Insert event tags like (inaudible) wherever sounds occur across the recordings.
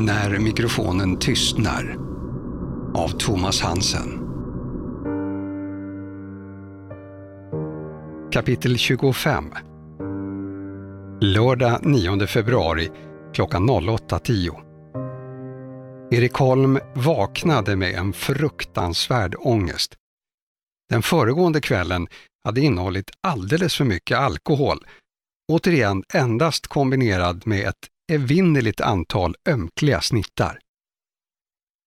När mikrofonen tystnar av Thomas Hansen. Kapitel 25 Lördag 9 februari klockan 08.10 Erik Holm vaknade med en fruktansvärd ångest. Den föregående kvällen hade innehållit alldeles för mycket alkohol, återigen endast kombinerad med ett Eh, evinnerligt antal ömkliga snittar.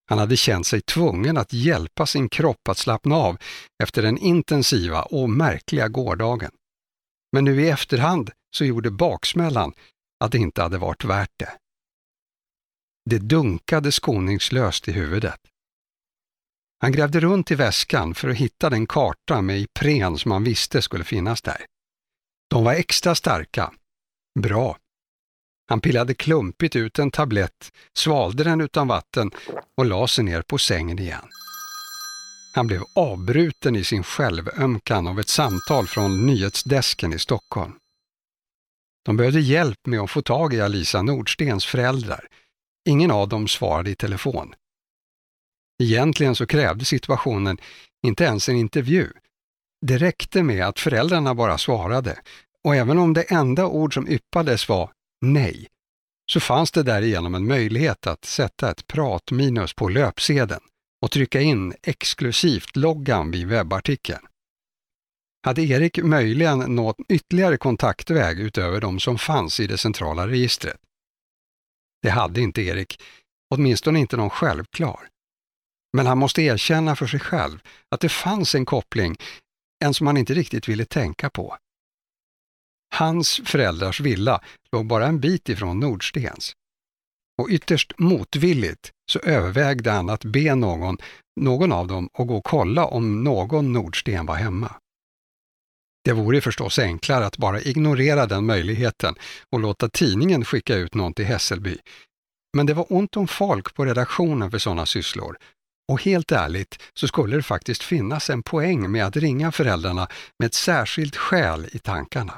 Han hade känt sig tvungen att hjälpa sin kropp att slappna av efter den intensiva och märkliga gårdagen. Men nu i efterhand så gjorde baksmällan att det inte hade varit värt det. Det dunkade skoningslöst i huvudet. Han grävde runt i väskan för att hitta den karta med Ipren som han visste skulle finnas där. De var extra starka. Bra. Han pillade klumpigt ut en tablett, svalde den utan vatten och la sig ner på sängen igen. Han blev avbruten i sin självömkan av ett samtal från nyhetsdesken i Stockholm. De behövde hjälp med att få tag i Alisa Nordstens föräldrar. Ingen av dem svarade i telefon. Egentligen så krävde situationen inte ens en intervju. Det räckte med att föräldrarna bara svarade och även om det enda ord som yppades var nej, så fanns det därigenom en möjlighet att sätta ett pratminus på löpsedeln och trycka in exklusivt loggan vid webbartikeln. Hade Erik möjligen nått ytterligare kontaktväg utöver de som fanns i det centrala registret? Det hade inte Erik, åtminstone inte någon självklar. Men han måste erkänna för sig själv att det fanns en koppling, en som han inte riktigt ville tänka på. Hans föräldrars villa låg bara en bit ifrån Nordstens. Och ytterst motvilligt så övervägde han att be någon, någon av dem att gå och kolla om någon Nordsten var hemma. Det vore förstås enklare att bara ignorera den möjligheten och låta tidningen skicka ut någon till Hässelby. Men det var ont om folk på redaktionen för sådana sysslor. Och helt ärligt så skulle det faktiskt finnas en poäng med att ringa föräldrarna med ett särskilt skäl i tankarna.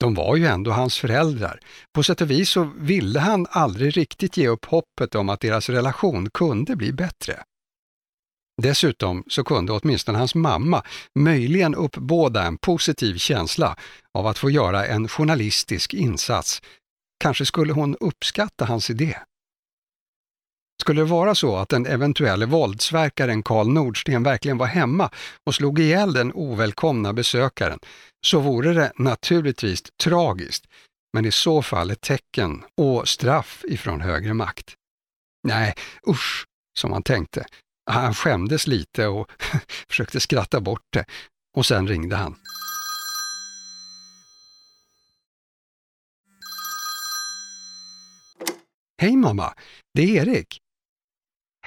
De var ju ändå hans föräldrar. På sätt och vis så ville han aldrig riktigt ge upp hoppet om att deras relation kunde bli bättre. Dessutom så kunde åtminstone hans mamma möjligen uppbåda en positiv känsla av att få göra en journalistisk insats. Kanske skulle hon uppskatta hans idé. Skulle det vara så att den eventuella våldsverkaren Karl Nordsten verkligen var hemma och slog ihjäl den ovälkomna besökaren, så vore det naturligtvis tragiskt, men i så fall ett tecken och straff ifrån högre makt. Nej, usch, som han tänkte. Han skämdes lite och (laughs) försökte skratta bort det och sen ringde han. Hej mamma, det är Erik.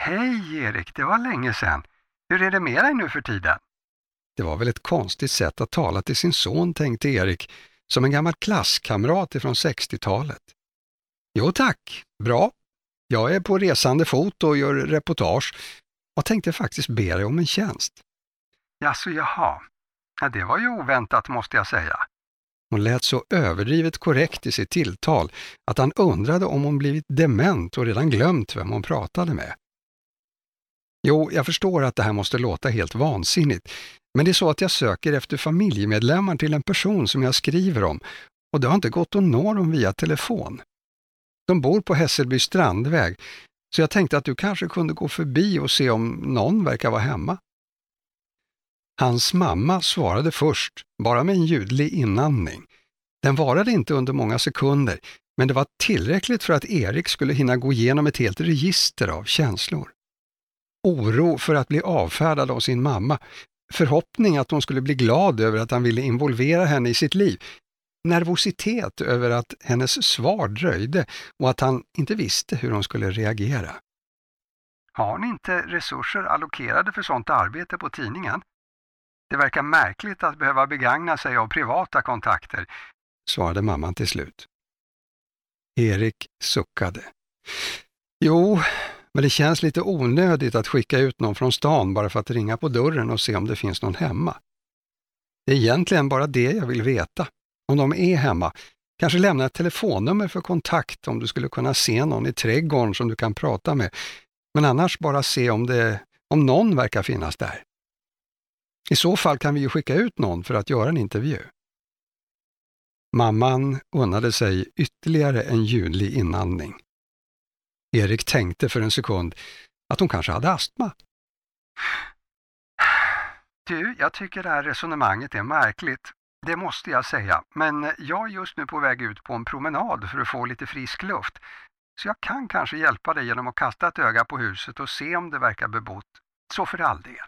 Hej Erik, det var länge sedan. Hur är det med dig nu för tiden? Det var väl ett konstigt sätt att tala till sin son, tänkte Erik, som en gammal klasskamrat ifrån 60-talet. Jo tack, bra. Jag är på resande fot och gör reportage och tänkte faktiskt be dig om en tjänst. Jaså, jaha. Ja, det var ju oväntat måste jag säga. Hon lät så överdrivet korrekt i sitt tilltal att han undrade om hon blivit dement och redan glömt vem hon pratade med. Jo, jag förstår att det här måste låta helt vansinnigt, men det är så att jag söker efter familjemedlemmar till en person som jag skriver om och det har inte gått att nå dem via telefon. De bor på Hässelby strandväg, så jag tänkte att du kanske kunde gå förbi och se om någon verkar vara hemma. Hans mamma svarade först, bara med en ljudlig inandning. Den varade inte under många sekunder, men det var tillräckligt för att Erik skulle hinna gå igenom ett helt register av känslor. Oro för att bli avfärdad av sin mamma, förhoppning att hon skulle bli glad över att han ville involvera henne i sitt liv, nervositet över att hennes svar dröjde och att han inte visste hur hon skulle reagera. Har ni inte resurser allokerade för sådant arbete på tidningen? Det verkar märkligt att behöva begagna sig av privata kontakter, svarade mamman till slut. Erik suckade. Jo, men det känns lite onödigt att skicka ut någon från stan bara för att ringa på dörren och se om det finns någon hemma. Det är egentligen bara det jag vill veta, om de är hemma, Kanske lämna ett telefonnummer för kontakt om du skulle kunna se någon i trädgården som du kan prata med. Men annars bara se om, det, om någon verkar finnas där. I så fall kan vi ju skicka ut någon för att göra en intervju. Mamman unnade sig ytterligare en ljudlig inandning. Erik tänkte för en sekund att hon kanske hade astma. Du, jag tycker det här resonemanget är märkligt. Det måste jag säga, men jag är just nu på väg ut på en promenad för att få lite frisk luft. Så jag kan kanske hjälpa dig genom att kasta ett öga på huset och se om det verkar bebott. Så för all del.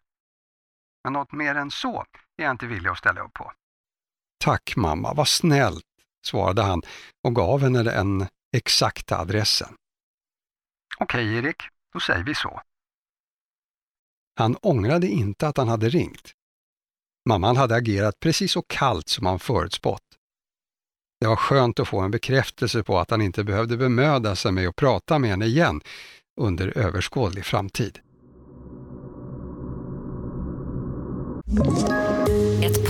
Men något mer än så är jag inte villig att ställa upp på. Tack mamma, vad snällt, svarade han och gav henne den exakta adressen. Okej Erik, då säger vi så. Han ångrade inte att han hade ringt. Mamman hade agerat precis så kallt som han förutspått. Det var skönt att få en bekräftelse på att han inte behövde bemöda sig med att prata med henne igen under överskådlig framtid.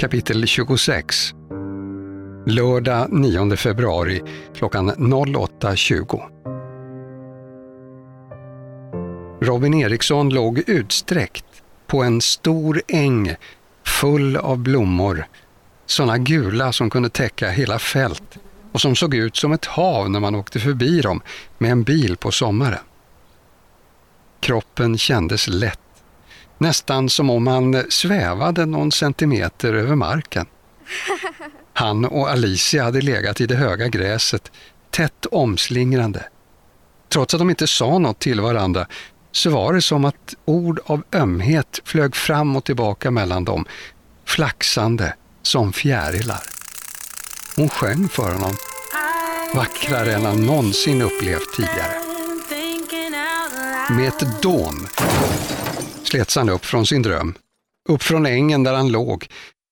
Kapitel 26 Lördag 9 februari klockan 08.20 Robin Eriksson låg utsträckt på en stor äng full av blommor, sådana gula som kunde täcka hela fält och som såg ut som ett hav när man åkte förbi dem med en bil på sommaren. Kroppen kändes lätt, nästan som om han svävade någon centimeter över marken. Han och Alicia hade legat i det höga gräset, tätt omslingrande. Trots att de inte sa något till varandra så var det som att ord av ömhet flög fram och tillbaka mellan dem, flaxande som fjärilar. Hon sjöng för honom, vackrare än han någonsin upplevt tidigare. Med ett dån slets han upp från sin dröm, upp från ängen där han låg,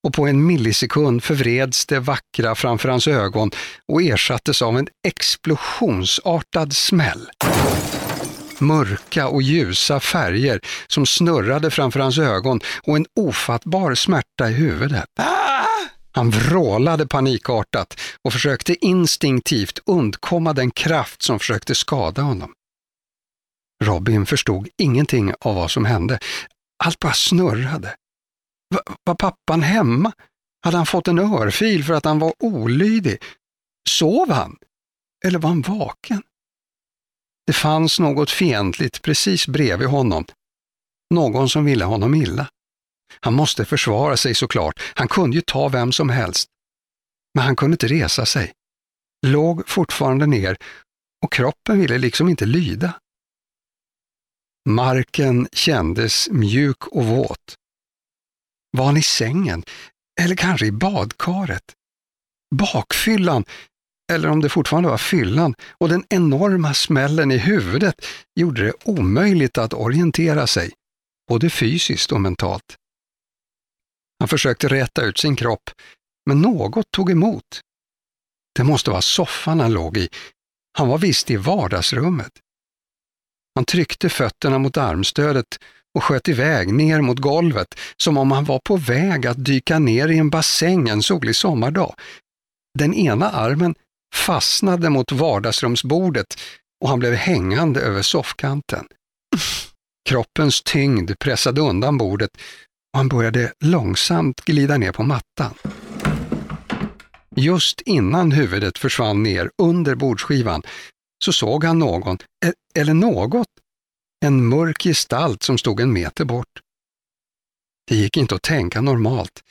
och på en millisekund förvreds det vackra framför hans ögon och ersattes av en explosionsartad smäll. Mörka och ljusa färger som snurrade framför hans ögon och en ofattbar smärta i huvudet. Han vrålade panikartat och försökte instinktivt undkomma den kraft som försökte skada honom. Robin förstod ingenting av vad som hände. Allt bara snurrade. Var pappan hemma? Hade han fått en örfil för att han var olydig? Sov han? Eller var han vaken? Det fanns något fientligt precis bredvid honom. Någon som ville honom illa. Han måste försvara sig såklart. Han kunde ju ta vem som helst. Men han kunde inte resa sig. Låg fortfarande ner och kroppen ville liksom inte lyda. Marken kändes mjuk och våt. Var han i sängen? Eller kanske i badkaret? Bakfyllan, eller om det fortfarande var fyllan, och den enorma smällen i huvudet gjorde det omöjligt att orientera sig, både fysiskt och mentalt. Han försökte räta ut sin kropp, men något tog emot. Det måste vara soffan han låg i. Han var visst i vardagsrummet. Han tryckte fötterna mot armstödet och sköt iväg ner mot golvet som om han var på väg att dyka ner i en bassäng en solig sommardag. Den ena armen fastnade mot vardagsrumsbordet och han blev hängande över soffkanten. Kroppens tyngd pressade undan bordet och han började långsamt glida ner på mattan. Just innan huvudet försvann ner under bordsskivan så såg han någon, e-, eller något, en mörk gestalt som stod en meter bort. Det gick inte att tänka normalt.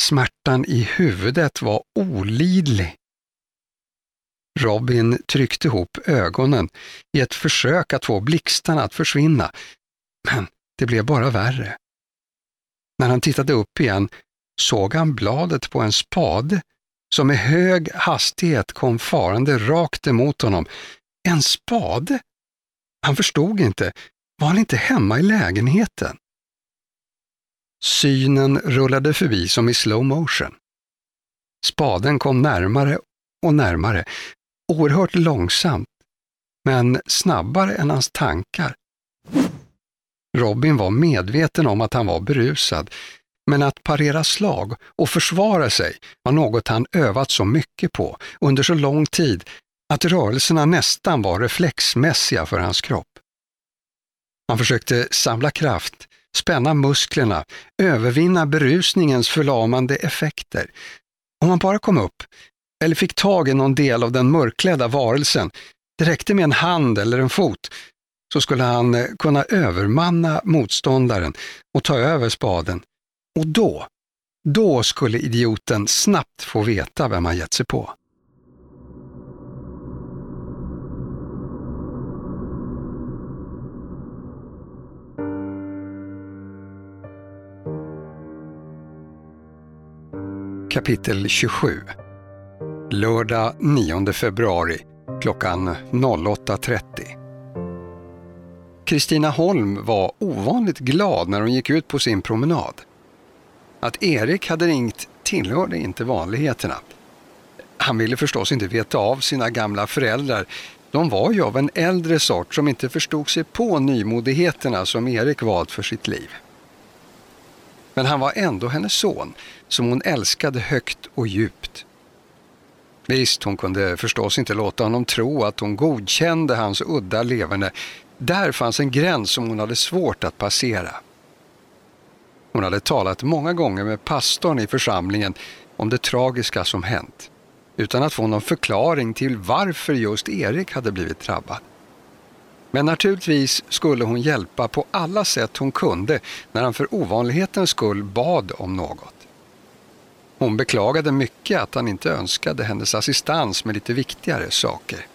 Smärtan i huvudet var olidlig. Robin tryckte ihop ögonen i ett försök att få blixtarna att försvinna, men det blev bara värre. När han tittade upp igen såg han bladet på en spade som med hög hastighet kom farande rakt emot honom. En spade? Han förstod inte. Var han inte hemma i lägenheten? Synen rullade förbi som i slow motion. Spaden kom närmare och närmare, oerhört långsamt, men snabbare än hans tankar. Robin var medveten om att han var berusad, men att parera slag och försvara sig var något han övat så mycket på under så lång tid att rörelserna nästan var reflexmässiga för hans kropp. Han försökte samla kraft, spänna musklerna, övervinna berusningens förlamande effekter. Om han bara kom upp, eller fick tag i någon del av den mörklädda varelsen, det räckte med en hand eller en fot, så skulle han eh, kunna övermanna motståndaren och ta över spaden. Och då, då skulle idioten snabbt få veta vem han gett sig på. Kapitel 27 Lördag 9 februari klockan 08.30 Kristina Holm var ovanligt glad när hon gick ut på sin promenad. Att Erik hade ringt tillhörde inte vanligheterna. Han ville förstås inte veta av sina gamla föräldrar. De var ju av en äldre sort som inte förstod sig på nymodigheterna som Erik valt för sitt liv. Men han var ändå hennes son, som hon älskade högt och djupt. Visst, hon kunde förstås inte låta honom tro att hon godkände hans udda leverne. Där fanns en gräns som hon hade svårt att passera. Hon hade talat många gånger med pastorn i församlingen om det tragiska som hänt, utan att få någon förklaring till varför just Erik hade blivit drabbad. Men naturligtvis skulle hon hjälpa på alla sätt hon kunde när han för ovanlighetens skull bad om något. Hon beklagade mycket att han inte önskade hennes assistans med lite viktigare saker.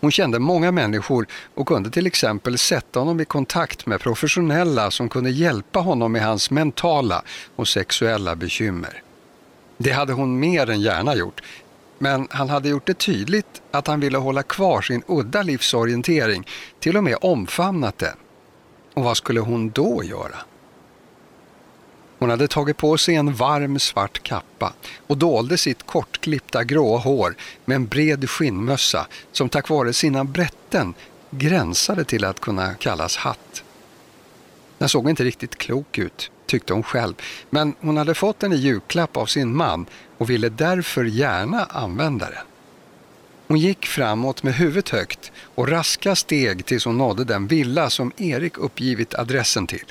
Hon kände många människor och kunde till exempel sätta honom i kontakt med professionella som kunde hjälpa honom med hans mentala och sexuella bekymmer. Det hade hon mer än gärna gjort, men han hade gjort det tydligt att han ville hålla kvar sin udda livsorientering, till och med omfamnat den. Och vad skulle hon då göra? Hon hade tagit på sig en varm svart kappa och dolde sitt kortklippta grå hår med en bred skinnmössa som tack vare sina brätten gränsade till att kunna kallas hatt. Den såg inte riktigt klok ut, tyckte hon själv, men hon hade fått den i julklapp av sin man och ville därför gärna använda den. Hon gick framåt med huvudet högt och raska steg tills hon nådde den villa som Erik uppgivit adressen till.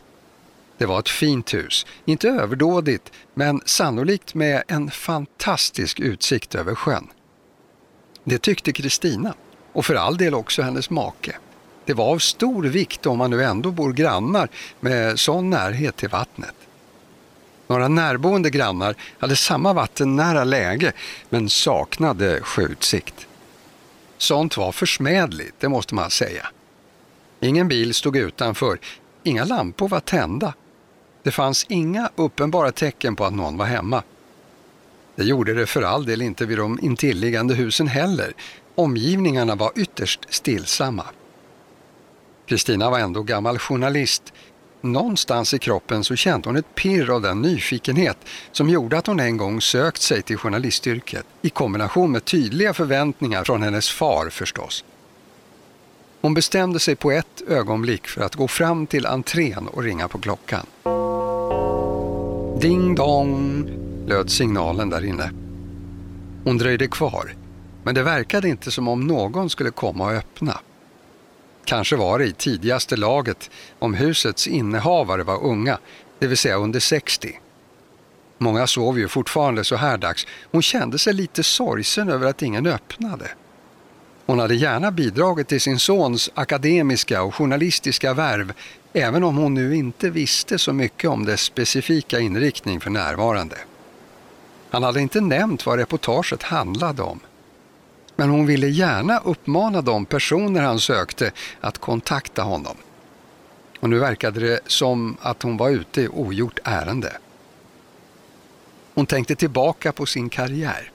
Det var ett fint hus, inte överdådigt, men sannolikt med en fantastisk utsikt över sjön. Det tyckte Kristina, och för all del också hennes make. Det var av stor vikt om man nu ändå bor grannar med sån närhet till vattnet. Några närboende grannar hade samma vattennära läge men saknade sjöutsikt. Sånt var försmädligt, det måste man säga. Ingen bil stod utanför, inga lampor var tända det fanns inga uppenbara tecken på att någon var hemma. Det gjorde det för all del inte vid de intilliggande husen heller. Omgivningarna var ytterst stillsamma. Kristina var ändå gammal journalist. Någonstans i kroppen så kände hon ett pirr av den nyfikenhet som gjorde att hon en gång sökt sig till journalistyrket i kombination med tydliga förväntningar från hennes far förstås. Hon bestämde sig på ett ögonblick för att gå fram till entrén och ringa på klockan. Ding dong, löd signalen där inne. Hon dröjde kvar, men det verkade inte som om någon skulle komma och öppna. Kanske var det i tidigaste laget om husets innehavare var unga, det vill säga under 60. Många sov ju fortfarande så här dags. Hon kände sig lite sorgsen över att ingen öppnade. Hon hade gärna bidragit till sin sons akademiska och journalistiska värv även om hon nu inte visste så mycket om dess specifika inriktning för närvarande. Han hade inte nämnt vad reportaget handlade om. Men hon ville gärna uppmana de personer han sökte att kontakta honom. Och nu verkade det som att hon var ute i ogjort ärende. Hon tänkte tillbaka på sin karriär.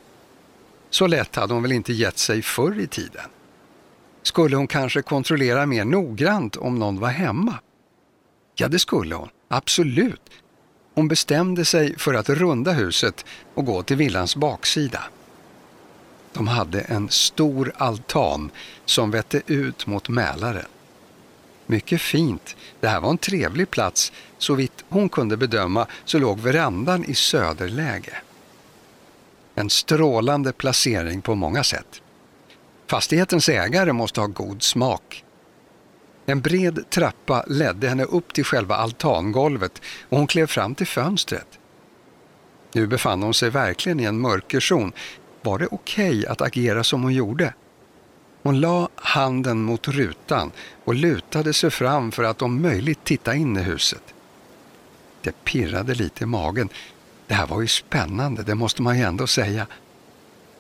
Så lätt hade hon väl inte gett sig förr i tiden. Skulle hon kanske kontrollera mer noggrant om någon var hemma? Ja, det skulle hon. Absolut. Hon bestämde sig för att runda huset och gå till villans baksida. De hade en stor altan som vette ut mot Mälaren. Mycket fint. Det här var en trevlig plats. Så vitt hon kunde bedöma så låg verandan i söderläge. En strålande placering på många sätt. Fastighetens ägare måste ha god smak. En bred trappa ledde henne upp till själva altangolvet och hon klev fram till fönstret. Nu befann hon sig verkligen i en mörkerzon. Var det okej okay att agera som hon gjorde? Hon la handen mot rutan och lutade sig fram för att om möjligt titta in i huset. Det pirrade lite i magen. Det här var ju spännande, det måste man ju ändå säga.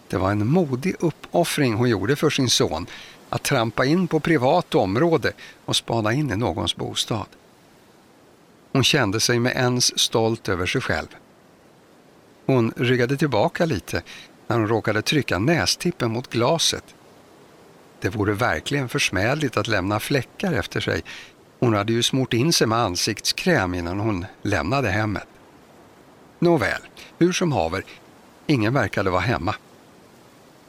Det var en modig uppoffring hon gjorde för sin son att trampa in på privat område och spana in i någons bostad. Hon kände sig med ens stolt över sig själv. Hon ryggade tillbaka lite när hon råkade trycka nästippen mot glaset. Det vore verkligen försmädligt att lämna fläckar efter sig. Hon hade ju smort in sig med ansiktskräm innan hon lämnade hemmet. Nåväl, hur som haver, ingen verkade vara hemma.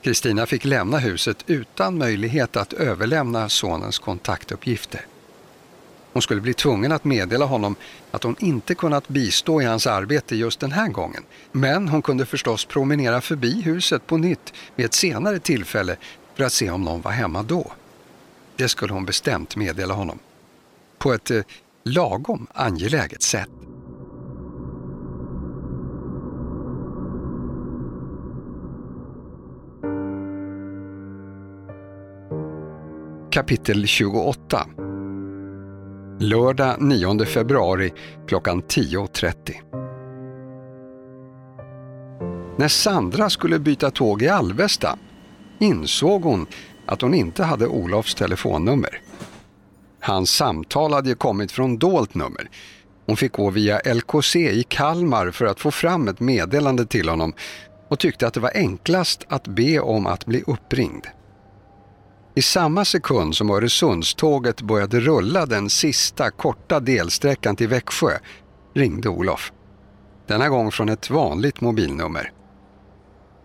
Kristina fick lämna huset utan möjlighet att överlämna sonens kontaktuppgifter. Hon skulle bli tvungen att meddela honom att hon inte kunnat bistå i hans arbete just den här gången. Men hon kunde förstås promenera förbi huset på nytt vid ett senare tillfälle för att se om någon var hemma då. Det skulle hon bestämt meddela honom. På ett eh, lagom angeläget sätt. Kapitel 28 Lördag 9 februari klockan 10.30 När Sandra skulle byta tåg i Alvesta insåg hon att hon inte hade Olofs telefonnummer. Hans samtal hade kommit från dolt nummer. Hon fick gå via LKC i Kalmar för att få fram ett meddelande till honom och tyckte att det var enklast att be om att bli uppringd. I samma sekund som Öresundståget började rulla den sista korta delsträckan till Växjö ringde Olof. Denna gång från ett vanligt mobilnummer.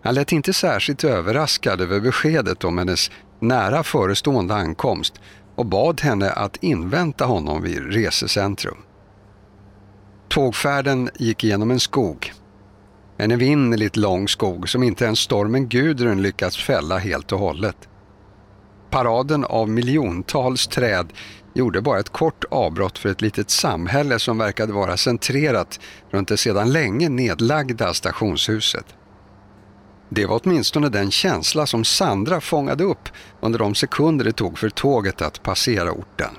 Han lät inte särskilt överraskad över beskedet om hennes nära förestående ankomst och bad henne att invänta honom vid resecentrum. Tågfärden gick genom en skog. En evinnerligt lång skog som inte ens stormen Gudrun lyckats fälla helt och hållet. Paraden av miljontals träd gjorde bara ett kort avbrott för ett litet samhälle som verkade vara centrerat runt det sedan länge nedlagda stationshuset. Det var åtminstone den känsla som Sandra fångade upp under de sekunder det tog för tåget att passera orten.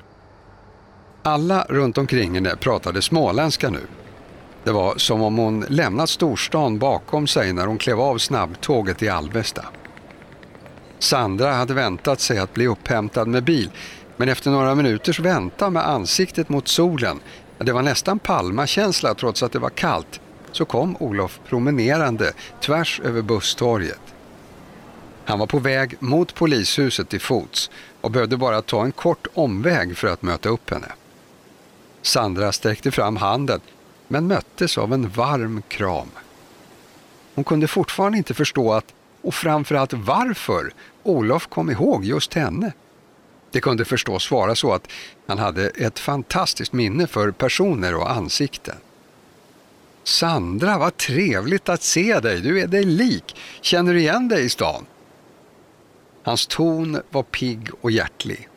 Alla runt omkring henne pratade småländska nu. Det var som om hon lämnat storstan bakom sig när hon klev av snabbtåget i Alvesta. Sandra hade väntat sig att bli upphämtad med bil men efter några minuters väntan med ansiktet mot solen, det var nästan Palmakänsla trots att det var kallt, så kom Olof promenerande tvärs över busstorget. Han var på väg mot polishuset till fots och behövde bara ta en kort omväg för att möta upp henne. Sandra sträckte fram handen men möttes av en varm kram. Hon kunde fortfarande inte förstå att, och framförallt varför, Olof kom ihåg just henne. Det kunde förstås vara så att han hade ett fantastiskt minne för personer och ansikten. Sandra, vad trevligt att se dig. Du är dig lik. Känner du igen dig i stan? Hans ton var pigg och hjärtlig.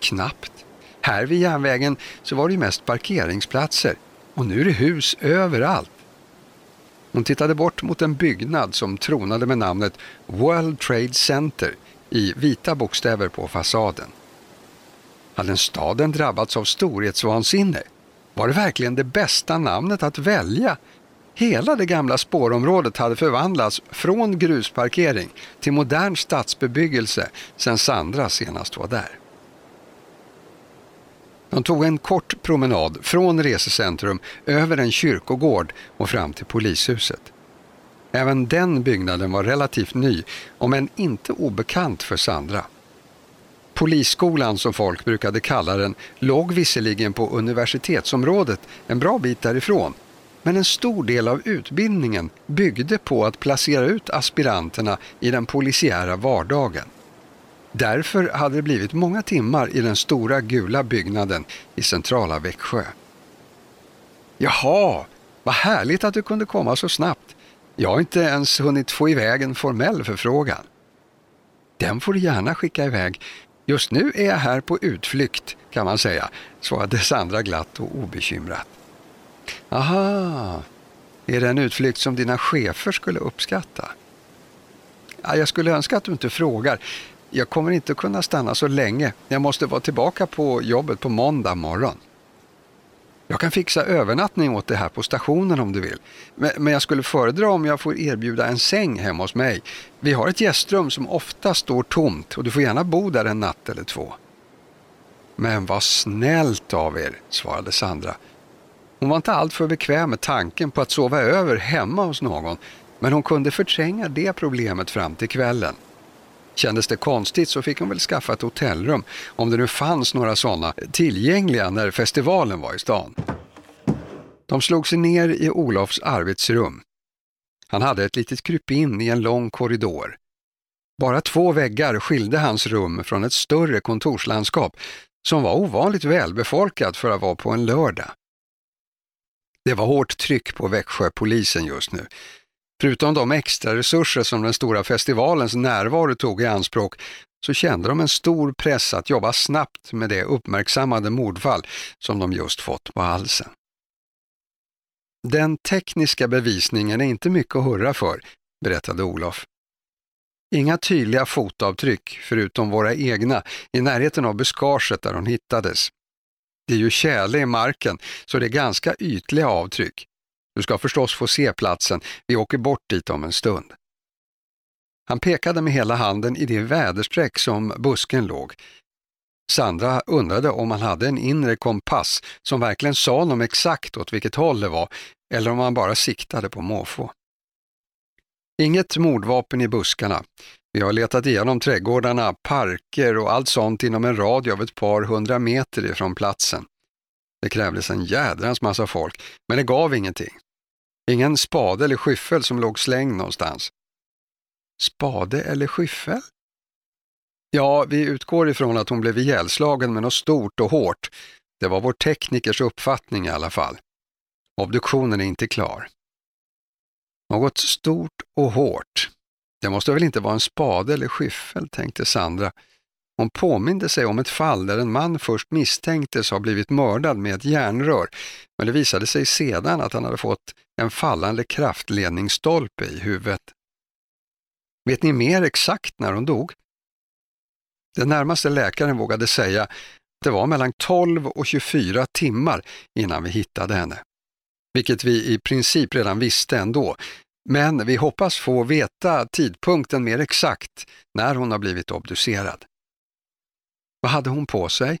Knappt. Här vid järnvägen så var det ju mest parkeringsplatser och nu är det hus överallt. Hon tittade bort mot en byggnad som tronade med namnet World Trade Center i vita bokstäver på fasaden. Hade staden drabbats av storhetsvansinne? Var det verkligen det bästa namnet att välja? Hela det gamla spårområdet hade förvandlats från grusparkering till modern stadsbebyggelse sedan Sandra senast var där. De tog en kort promenad från resecentrum över en kyrkogård och fram till polishuset. Även den byggnaden var relativt ny, om än inte obekant för Sandra. Polisskolan, som folk brukade kalla den, låg visserligen på universitetsområdet en bra bit därifrån, men en stor del av utbildningen byggde på att placera ut aspiranterna i den polisiära vardagen. Därför hade det blivit många timmar i den stora gula byggnaden i centrala Växjö. Jaha, vad härligt att du kunde komma så snabbt. Jag har inte ens hunnit få iväg en formell förfrågan. Den får du gärna skicka iväg. Just nu är jag här på utflykt, kan man säga, svarade Sandra glatt och obekymrat. Aha, är det en utflykt som dina chefer skulle uppskatta? Ja, jag skulle önska att du inte frågar. Jag kommer inte kunna stanna så länge. Jag måste vara tillbaka på jobbet på måndag morgon. Jag kan fixa övernattning åt dig här på stationen om du vill. Men, jag skulle föredra om jag får erbjuda en säng hemma hos mig. Vi har ett gästrum som ofta står tomt och du får gärna bo där en natt eller två. Men vad snällt av er, svarade Sandra. Hon var inte alltför bekväm med tanken på att sova över hemma hos någon, men hon kunde förtränga det problemet fram till kvällen. Kändes det konstigt så fick hon väl skaffa ett hotellrum, om det nu fanns några sådana tillgängliga när festivalen var i stan. De slog sig ner i Olofs arbetsrum. Han hade ett litet krypin i en lång korridor. Bara två väggar skilde hans rum från ett större kontorslandskap som var ovanligt välbefolkat för att vara på en lördag. Det var hårt tryck på Växjöpolisen just nu. Förutom de extra resurser som den stora festivalens närvaro tog i anspråk så kände de en stor press att jobba snabbt med det uppmärksammade mordfall som de just fått på halsen. Den tekniska bevisningen är inte mycket att hurra för, berättade Olof. Inga tydliga fotavtryck, förutom våra egna, i närheten av buskaget där hon hittades. Det är ju tjäle i marken, så det är ganska ytliga avtryck. Du ska förstås få se platsen, vi åker bort dit om en stund. Han pekade med hela handen i det väderstreck som busken låg. Sandra undrade om han hade en inre kompass som verkligen sa honom exakt åt vilket håll det var, eller om han bara siktade på måfå. Inget mordvapen i buskarna. Vi har letat igenom trädgårdarna, parker och allt sånt inom en radie av ett par hundra meter ifrån platsen. Det krävdes en jädrans massa folk, men det gav ingenting. Ingen spade eller skyffel som låg slängd någonstans. Spade eller skyffel? Ja, vi utgår ifrån att hon blev ihjälslagen med något stort och hårt. Det var vår teknikers uppfattning i alla fall. Obduktionen är inte klar. Något stort och hårt. Det måste väl inte vara en spade eller skyffel, tänkte Sandra. Hon påminde sig om ett fall där en man först misstänktes ha blivit mördad med ett järnrör, men det visade sig sedan att han hade fått en fallande kraftledningsstolpe i huvudet. Vet ni mer exakt när hon dog? Den närmaste läkaren vågade säga att det var mellan 12 och 24 timmar innan vi hittade henne. Vilket vi i princip redan visste ändå, men vi hoppas få veta tidpunkten mer exakt när hon har blivit obducerad. Vad hade hon på sig?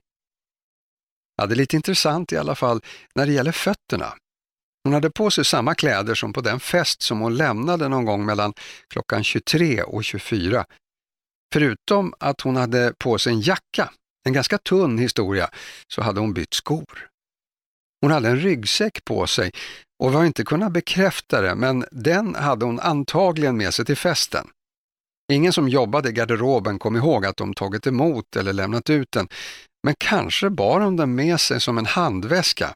Ja, det är lite intressant i alla fall när det gäller fötterna. Hon hade på sig samma kläder som på den fest som hon lämnade någon gång mellan klockan 23 och 24. Förutom att hon hade på sig en jacka, en ganska tunn historia, så hade hon bytt skor. Hon hade en ryggsäck på sig och vi har inte kunnat bekräfta det, men den hade hon antagligen med sig till festen. Ingen som jobbade i garderoben kom ihåg att de tagit emot eller lämnat ut den, men kanske bar de den med sig som en handväska,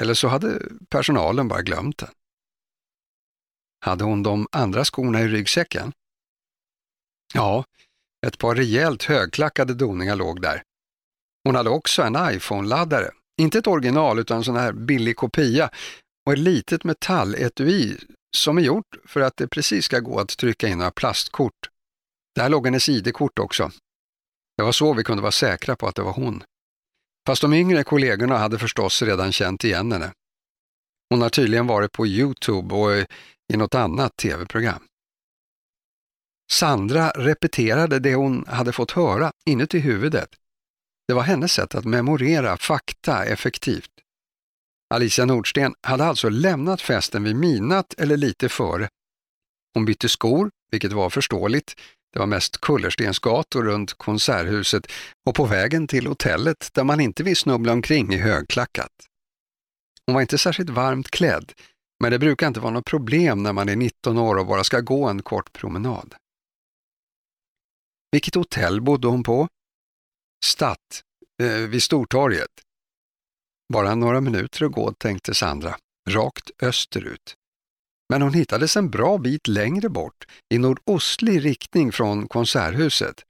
eller så hade personalen bara glömt den. Hade hon de andra skorna i ryggsäcken? Ja, ett par rejält högklackade doningar låg där. Hon hade också en iPhone-laddare, inte ett original utan en sån här billig kopia och ett litet metalletui som är gjort för att det precis ska gå att trycka in några plastkort. Där låg hennes ID-kort också. Det var så vi kunde vara säkra på att det var hon. Fast de yngre kollegorna hade förstås redan känt igen henne. Hon har tydligen varit på Youtube och i något annat tv-program. Sandra repeterade det hon hade fått höra inuti huvudet. Det var hennes sätt att memorera fakta effektivt. Alicia Nordsten hade alltså lämnat festen vid midnatt eller lite före. Hon bytte skor, vilket var förståeligt. Det var mest kullerstensgator runt konserthuset och på vägen till hotellet där man inte vill snubbla omkring i högklackat. Hon var inte särskilt varmt klädd, men det brukar inte vara något problem när man är 19 år och bara ska gå en kort promenad. Vilket hotell bodde hon på? Statt, eh, vid Stortorget. Bara några minuter att gå, tänkte Sandra, rakt österut. Men hon hittades en bra bit längre bort, i nordostlig riktning från konserthuset.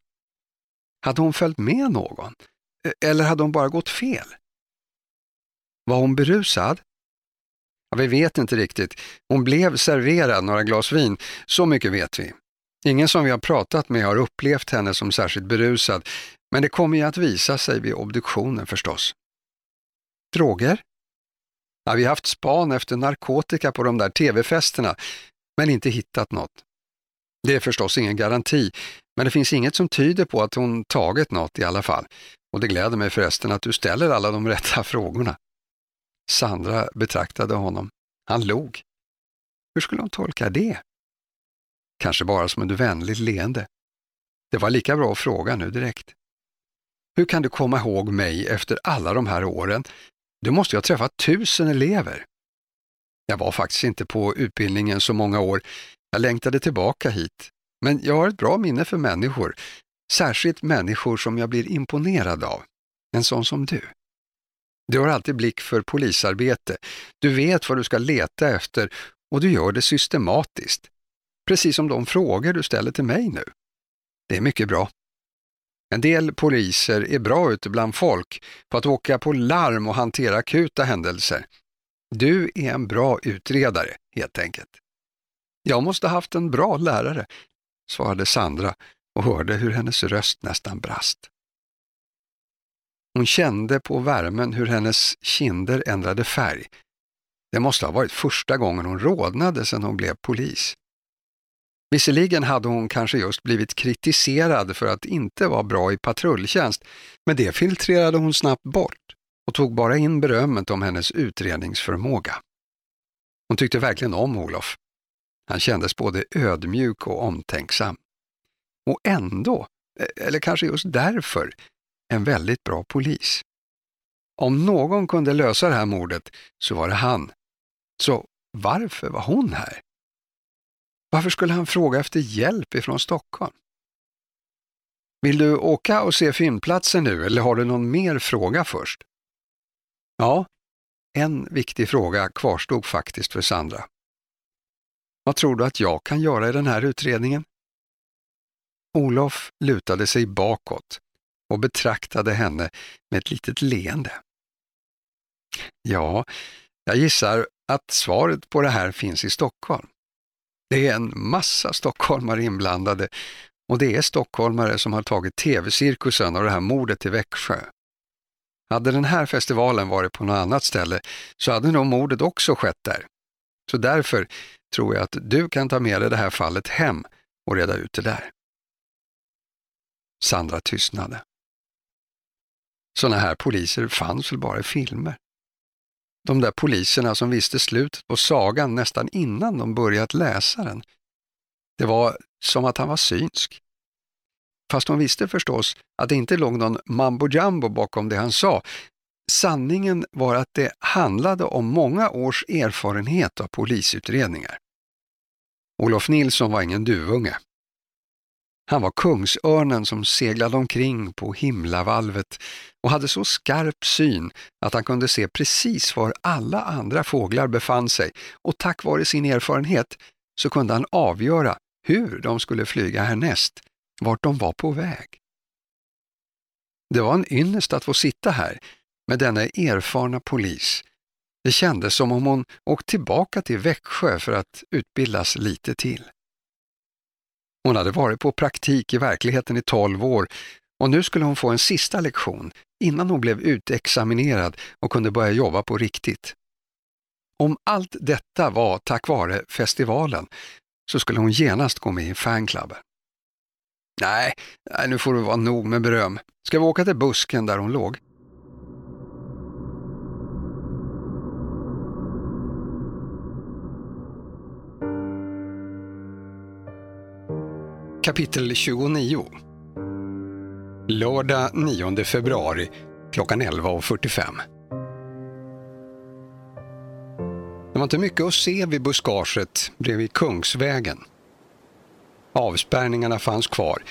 Hade hon följt med någon? E-, eller hade hon bara gått fel? Var hon berusad? Ja, vi vet inte riktigt. Hon blev serverad några glas vin, så mycket vet vi. Ingen som vi har pratat med har upplevt henne som särskilt berusad, men det kommer ju att visa sig vid obduktionen förstås. Droger? Ja, vi har haft span efter narkotika på de där tv-festerna, men inte hittat något. Det är förstås ingen garanti, men det finns inget som tyder på att hon tagit något i alla fall. Och det gläder mig förresten att du ställer alla de (laughs) rätta frågorna. Sandra betraktade honom. Han log. Hur skulle hon tolka det? Kanske bara som ett vänligt leende. Det var lika bra att fråga nu direkt. Hur kan du komma ihåg mig efter alla de här åren? Du måste ju ha träffat tusen elever. Jag var faktiskt inte på utbildningen så många år. Jag längtade tillbaka hit. Men jag har ett bra minne för människor. Särskilt människor som jag blir imponerad av. En sån som du. Du har alltid blick för polisarbete. Du vet vad du ska leta efter och du gör det systematiskt. Precis som de frågor du ställer till mig nu. Det är mycket bra. En del poliser är bra ute bland folk på att åka på larm och hantera akuta händelser. Du är en bra utredare, helt enkelt. Jag måste ha haft en bra lärare, svarade Sandra och hörde hur hennes röst nästan brast. Hon kände på värmen hur hennes kinder ändrade färg. Det måste ha varit första gången hon rodnade sedan hon blev polis. Visserligen hade hon kanske just blivit kritiserad för att inte vara bra i patrulltjänst, men det filtrerade hon snabbt bort och tog bara in berömmet om hennes utredningsförmåga. Hon tyckte verkligen om Olof. Han kändes både ödmjuk och omtänksam. Och ändå, e-, eller kanske just därför, en väldigt bra polis. Om någon kunde lösa det här mordet så var det han. Så varför var hon här? Varför skulle han fråga efter hjälp ifrån Stockholm? Vill du åka och se filmplatsen nu eller har du någon mer fråga först? Ja, en viktig fråga kvarstod faktiskt för Sandra. Vad tror du att jag kan göra i den här utredningen? Olof lutade sig bakåt och betraktade henne med ett litet leende. Ja, jag gissar att svaret på det här finns i Stockholm. Det är en massa stockholmare inblandade och det är stockholmare som har tagit tv-cirkusen och det här mordet i Växjö. Hade den här festivalen varit på något annat ställe så hade nog mordet också skett där. Så därför tror jag att du kan ta med dig det här fallet hem och reda ut det där. Sandra tystnade. Sådana här poliser fanns väl bara i filmer. De där poliserna som visste slutet på sagan nästan innan de börjat läsa den. Det var som att han var synsk. Fast de visste förstås att det inte låg någon mambo jumbo bakom det han sa. Sanningen var att det handlade om många års erfarenhet av polisutredningar. Olof Nilsson var ingen duvunge. Han var kungsörnen som seglade omkring på himlavalvet och hade så skarp syn att han kunde se precis var alla andra fåglar befann sig och tack vare sin erfarenhet så kunde han avgöra hur de skulle flyga härnäst, vart de var på väg. Det var en ynnest att få sitta här med denna erfarna polis. Det kändes som om hon åkt tillbaka till Växjö för att utbildas lite till. Hon hade varit på praktik i verkligheten i 12 år och nu skulle hon få en sista lektion innan hon blev utexaminerad och kunde börja jobba på riktigt. Om allt detta var tack vare festivalen så skulle hon genast gå med i fanklubben. Nej, nej, nu får det vara nog med beröm. Ska vi åka till busken där hon låg? Kapitel 29 Lördag 9 februari klockan 11.45 Det var inte mycket att se vid buskaget bredvid Kungsvägen. Avspärrningarna fanns kvar,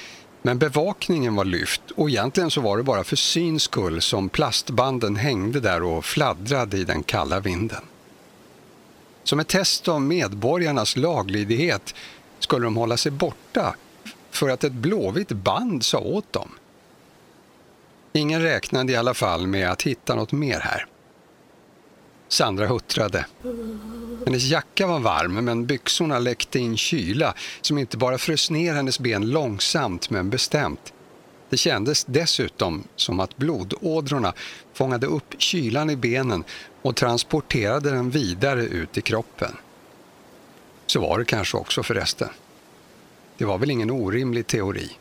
men bevakningen var lyft och egentligen så var det bara för syns skull som plastbanden hängde där och fladdrade i den kalla vinden. Som ett test av medborgarnas laglydighet skulle de hålla sig borta för att ett blåvitt band sa åt dem. Ingen räknade i alla fall med att hitta något mer här. Sandra huttrade. Hennes jacka var varm men byxorna läckte in kyla som inte bara frös ner hennes ben långsamt men bestämt. Det kändes dessutom som att blodådrorna fångade upp kylan i benen och transporterade den vidare ut i kroppen. Så var det kanske också förresten. Det var väl ingen orimlig teori.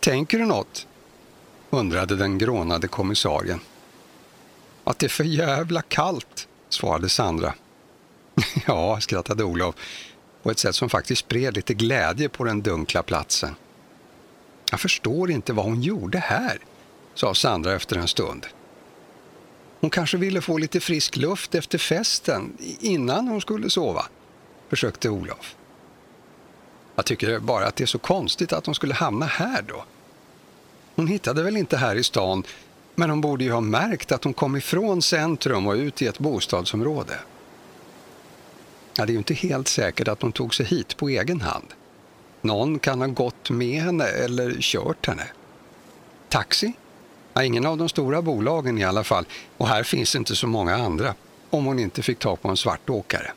Tänker du något? undrade den grånade kommissarien. Att det är för jävla kallt, svarade Sandra. (laughs) ja, skrattade Olof på ett sätt som faktiskt spred lite glädje på den dunkla platsen. Jag förstår inte vad hon gjorde här, sa Sandra efter en stund. Hon kanske ville få lite frisk luft efter festen innan hon skulle sova, försökte Olof. Jag tycker bara att det är så konstigt att hon skulle hamna här då. Hon hittade väl inte här i stan, men hon borde ju ha märkt att hon kom ifrån centrum och ut i ett bostadsområde. Ja, det är ju inte helt säkert att hon tog sig hit på egen hand. Någon kan ha gått med henne eller kört henne. Taxi? Ja, ingen av de stora bolagen i alla fall. Och här finns inte så många andra, om hon inte fick tag på en svartåkare.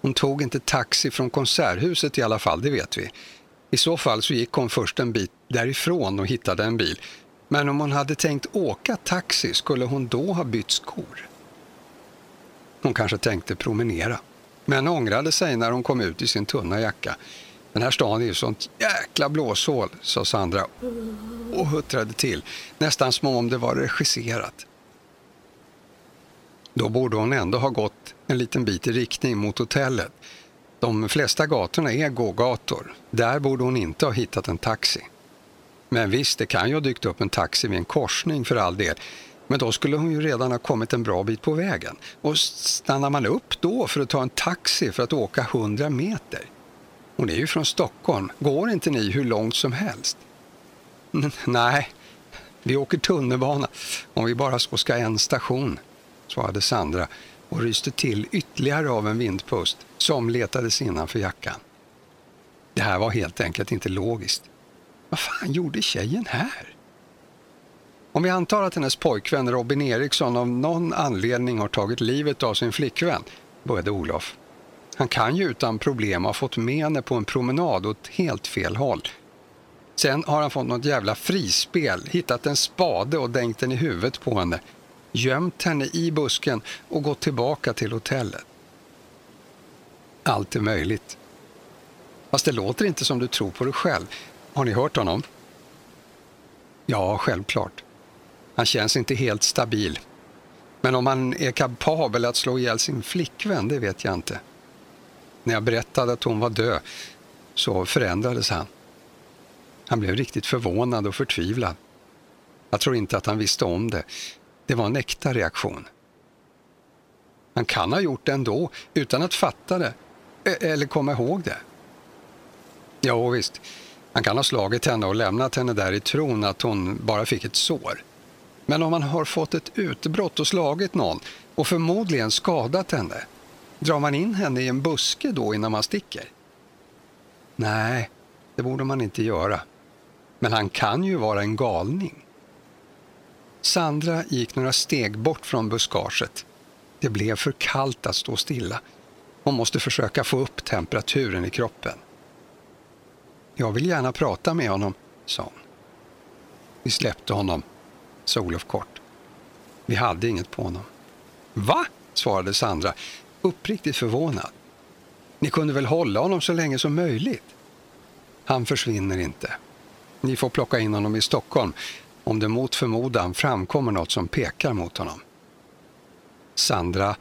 Hon tog inte taxi från konserthuset i alla fall, det vet vi. I så fall så gick hon först en bit därifrån och hittade en bil. Men om hon hade tänkt åka taxi skulle hon då ha bytt skor. Hon kanske tänkte promenera, men ångrade sig när hon kom ut i sin tunna jacka. Den här stan är ju sånt jäkla blåshål, sa Sandra och huttrade till, nästan som om det var regisserat. Då borde hon ändå ha gått en liten bit i riktning mot hotellet. De flesta gatorna är gågator. Där borde hon inte ha hittat en taxi. Men visst, det kan ju ha dykt upp en taxi vid en korsning för all del. Men då skulle hon ju redan ha kommit en bra bit på vägen. Och stannar man upp då för att ta en taxi för att åka 100 meter? Hon är ju från Stockholm. Går inte ni hur långt som helst? N nej, vi åker tunnelbana om vi bara ska en station, svarade Sandra och ryste till ytterligare av en vindpust som letades innanför jackan. Det här var helt enkelt inte logiskt. Vad fan gjorde tjejen här? Om vi antar att hennes pojkvän Robin Eriksson av någon anledning har tagit livet av sin flickvän, började Olof. Han kan ju utan problem ha fått med henne på en promenad åt helt fel håll. Sen har han fått något jävla frispel, hittat en spade och dängt den i huvudet på henne gömt henne i busken och gått tillbaka till hotellet. Allt är möjligt. Fast det låter inte som du tror på dig själv. Har ni hört honom? Ja, självklart. Han känns inte helt stabil. Men om han är kapabel att slå ihjäl sin flickvän, det vet jag inte. När jag berättade att hon var död så förändrades han. Han blev riktigt förvånad och förtvivlad. Jag tror inte att han visste om det. Det var en äkta reaktion. Han kan ha gjort det ändå, utan att fatta det. E- eller komma ihåg det. Ja, visst. Han kan ha slagit henne och lämnat henne där i tron att hon bara fick ett sår. Men om han har fått ett utbrott och slagit någon och förmodligen skadat henne, drar man in henne i en buske då innan man sticker? Nej, det borde man inte göra. Men han kan ju vara en galning. Sandra gick några steg bort från buskaget. Det blev för kallt att stå stilla. Hon måste försöka få upp temperaturen i kroppen. Jag vill gärna prata med honom, sa hon. Vi släppte honom, sa Olof kort. Vi hade inget på honom. Va? svarade Sandra, uppriktigt förvånad. Ni kunde väl hålla honom så länge som möjligt? Han försvinner inte. Ni får plocka in honom i Stockholm om det mot förmodan framkommer något som pekar mot honom. Sandra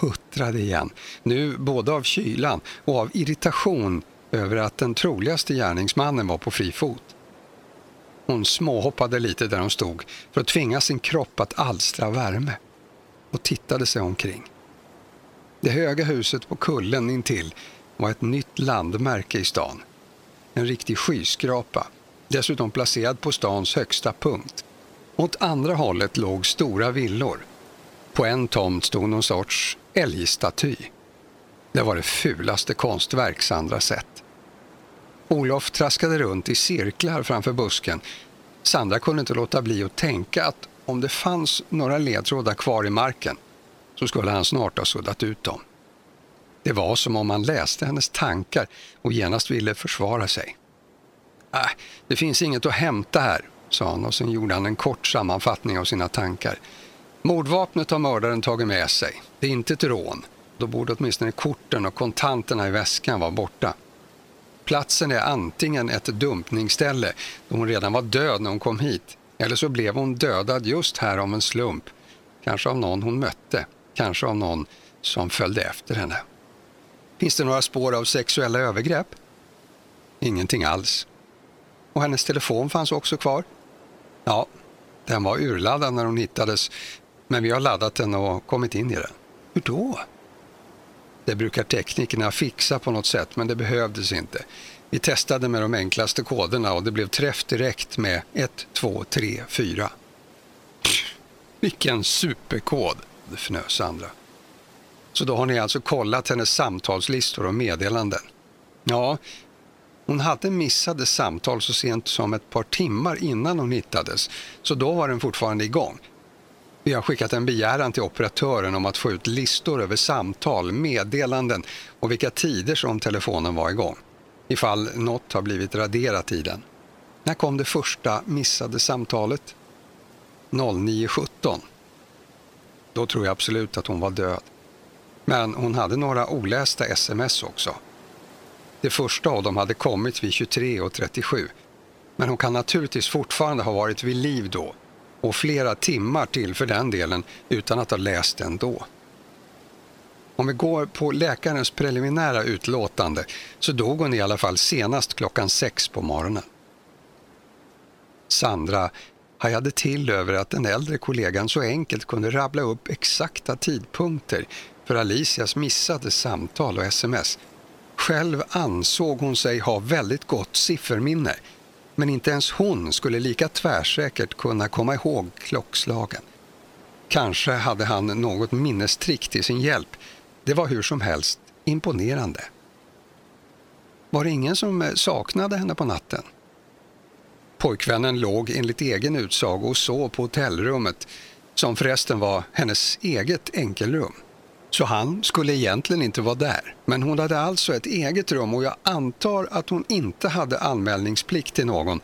huttrade igen, nu både av kylan och av irritation över att den troligaste gärningsmannen var på fri fot. Hon småhoppade lite där hon stod för att tvinga sin kropp att alstra värme och tittade sig omkring. Det höga huset på kullen intill var ett nytt landmärke i stan. En riktig skyskrapa, dessutom placerad på stans högsta punkt. Åt andra hållet låg stora villor. På en tomt stod någon sorts älgstaty. Det var det fulaste konstverk Sandra sett. Olof traskade runt i cirklar framför busken. Sandra kunde inte låta bli att tänka att om det fanns några ledtrådar kvar i marken så skulle han snart ha suddat ut dem. Det var som om han läste hennes tankar och genast ville försvara sig. Äh, det finns inget att hämta här, sa han och sen gjorde han en kort sammanfattning av sina tankar. Mordvapnet har mördaren tagit med sig. Det är inte ett rån. Då borde åtminstone korten och kontanterna i väskan vara borta. Platsen är antingen ett dumpningsställe då hon redan var död när hon kom hit eller så blev hon dödad just här av en slump. Kanske av någon hon mötte, kanske av någon som följde efter henne. Finns det några spår av sexuella övergrepp? Ingenting alls. Och hennes telefon fanns också kvar? Ja, den var urladdad när hon hittades, men vi har laddat den och kommit in i den. Hur då? Det brukar teknikerna fixa på något sätt, men det behövdes inte. Vi testade med de enklaste koderna och det blev träff direkt med 1, 2, 3, 4. Vilken superkod, fnös Sandra. Så då har ni alltså kollat hennes samtalslistor och meddelanden? Ja, hon hade missade samtal så sent som ett par timmar innan hon hittades, så då var den fortfarande igång. Vi har skickat en begäran till operatören om att få ut listor över samtal, meddelanden och vilka tider som telefonen var igång. Ifall något har blivit raderat i den. När kom det första missade samtalet? 09.17. Då tror jag absolut att hon var död. Men hon hade några olästa sms också. Det första av dem hade kommit vid 23.37. Men hon kan naturligtvis fortfarande ha varit vid liv då och flera timmar till för den delen utan att ha läst den då. Om vi går på läkarens preliminära utlåtande så dog hon i alla fall senast klockan sex på morgonen. Sandra hajade till över att den äldre kollegan så enkelt kunde rabbla upp exakta tidpunkter för Alicias missade samtal och sms. Själv ansåg hon sig ha väldigt gott sifferminne men inte ens hon skulle lika tvärsäkert kunna komma ihåg klockslagen. Kanske hade han något minnestrick till sin hjälp. Det var hur som helst imponerande. Var det ingen som eh, saknade henne på natten? Pojkvännen låg enligt egen utsago och sov på hotellrummet som förresten var hennes eget enkelrum. Så han skulle egentligen inte vara där. Men hon hade alltså ett eget rum och jag antar att hon inte hade anmälningsplikt till någon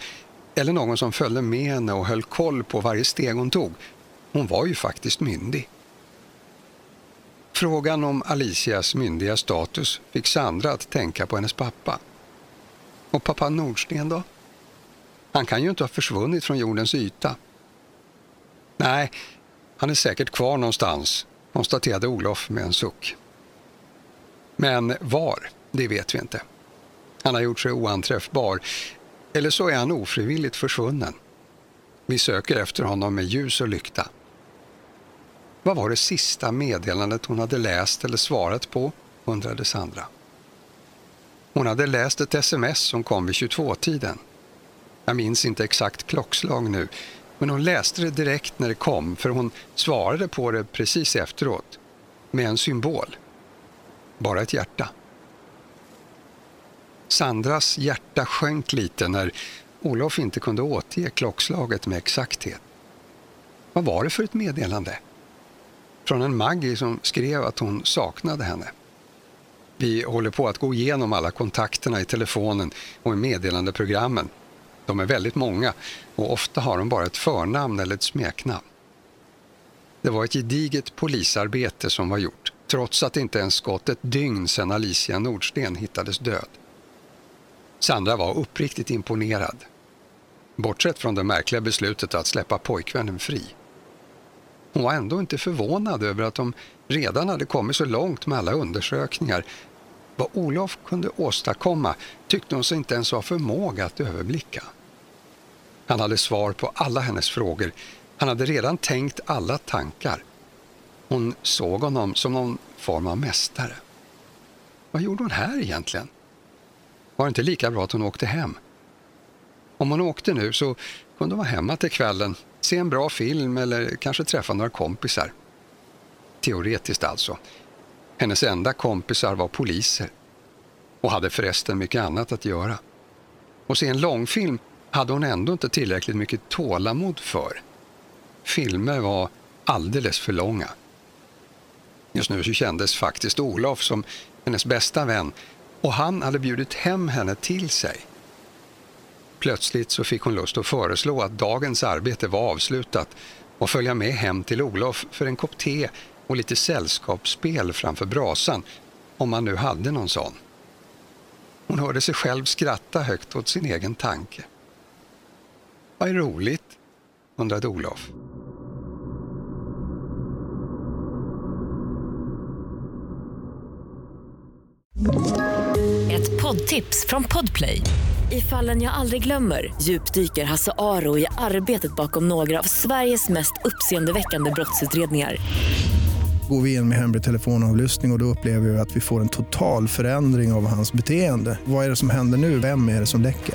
eller någon som följde med henne och höll koll på varje steg hon tog. Hon var ju faktiskt myndig. Frågan om Alicias myndiga status fick Sandra att tänka på hennes pappa. Och pappa Nordsten då? Han kan ju inte ha försvunnit från jordens yta. Nej, han är säkert kvar någonstans konstaterade Olof med en suck. Men var, det vet vi inte. Han har gjort sig oanträffbar, eller så är han ofrivilligt försvunnen. Vi söker efter honom med ljus och lykta. Vad var det sista meddelandet hon hade läst eller svarat på, undrade Sandra. Hon hade läst ett sms som kom vid 22-tiden. Jag minns inte exakt klockslag nu, men hon läste det direkt när det kom för hon svarade på det precis efteråt med en symbol. Bara ett hjärta. Sandras hjärta sjönk lite när Olof inte kunde återge klockslaget med exakthet. Vad var det för ett meddelande? Från en Maggie som skrev att hon saknade henne. Vi håller på att gå igenom alla kontakterna i telefonen och i meddelandeprogrammen de är väldigt många och ofta har de bara ett förnamn eller ett smeknamn. Det var ett gediget polisarbete som var gjort, trots att det inte ens gått ett dygn sedan Alicia Nordsten hittades död. Sandra var uppriktigt imponerad. Bortsett från det märkliga beslutet att släppa pojkvännen fri. Hon var ändå inte förvånad över att de redan hade kommit så långt med alla undersökningar. Vad Olof kunde åstadkomma tyckte hon sig inte ens ha förmåga att överblicka. Han hade svar på alla hennes frågor. Han hade redan tänkt alla tankar. Hon såg honom som någon form av mästare. Vad gjorde hon här egentligen? Var det inte lika bra att hon åkte hem? Om hon åkte nu så kunde hon vara hemma till kvällen, se en bra film eller kanske träffa några kompisar. Teoretiskt alltså. Hennes enda kompisar var poliser och hade förresten mycket annat att göra. Och se en långfilm hade hon ändå inte tillräckligt mycket tålamod för. Filmer var alldeles för långa. Just nu så kändes faktiskt Olof som hennes bästa vän och han hade bjudit hem henne till sig. Plötsligt så fick hon lust att föreslå att dagens arbete var avslutat och följa med hem till Olof för en kopp te och lite sällskapsspel framför brasan, om man nu hade någon sån. Hon hörde sig själv skratta högt åt sin egen tanke. Vad är roligt? undrade Olof. Ett poddtips från Podplay. I fallen jag aldrig glömmer djupdyker Hasse Aro i arbetet bakom några av Sveriges mest uppseendeväckande brottsutredningar. Går vi in med hemlig telefonavlyssning och, och då upplever vi att vi får en total förändring av hans beteende. Vad är det som händer nu? Vem är det som läcker?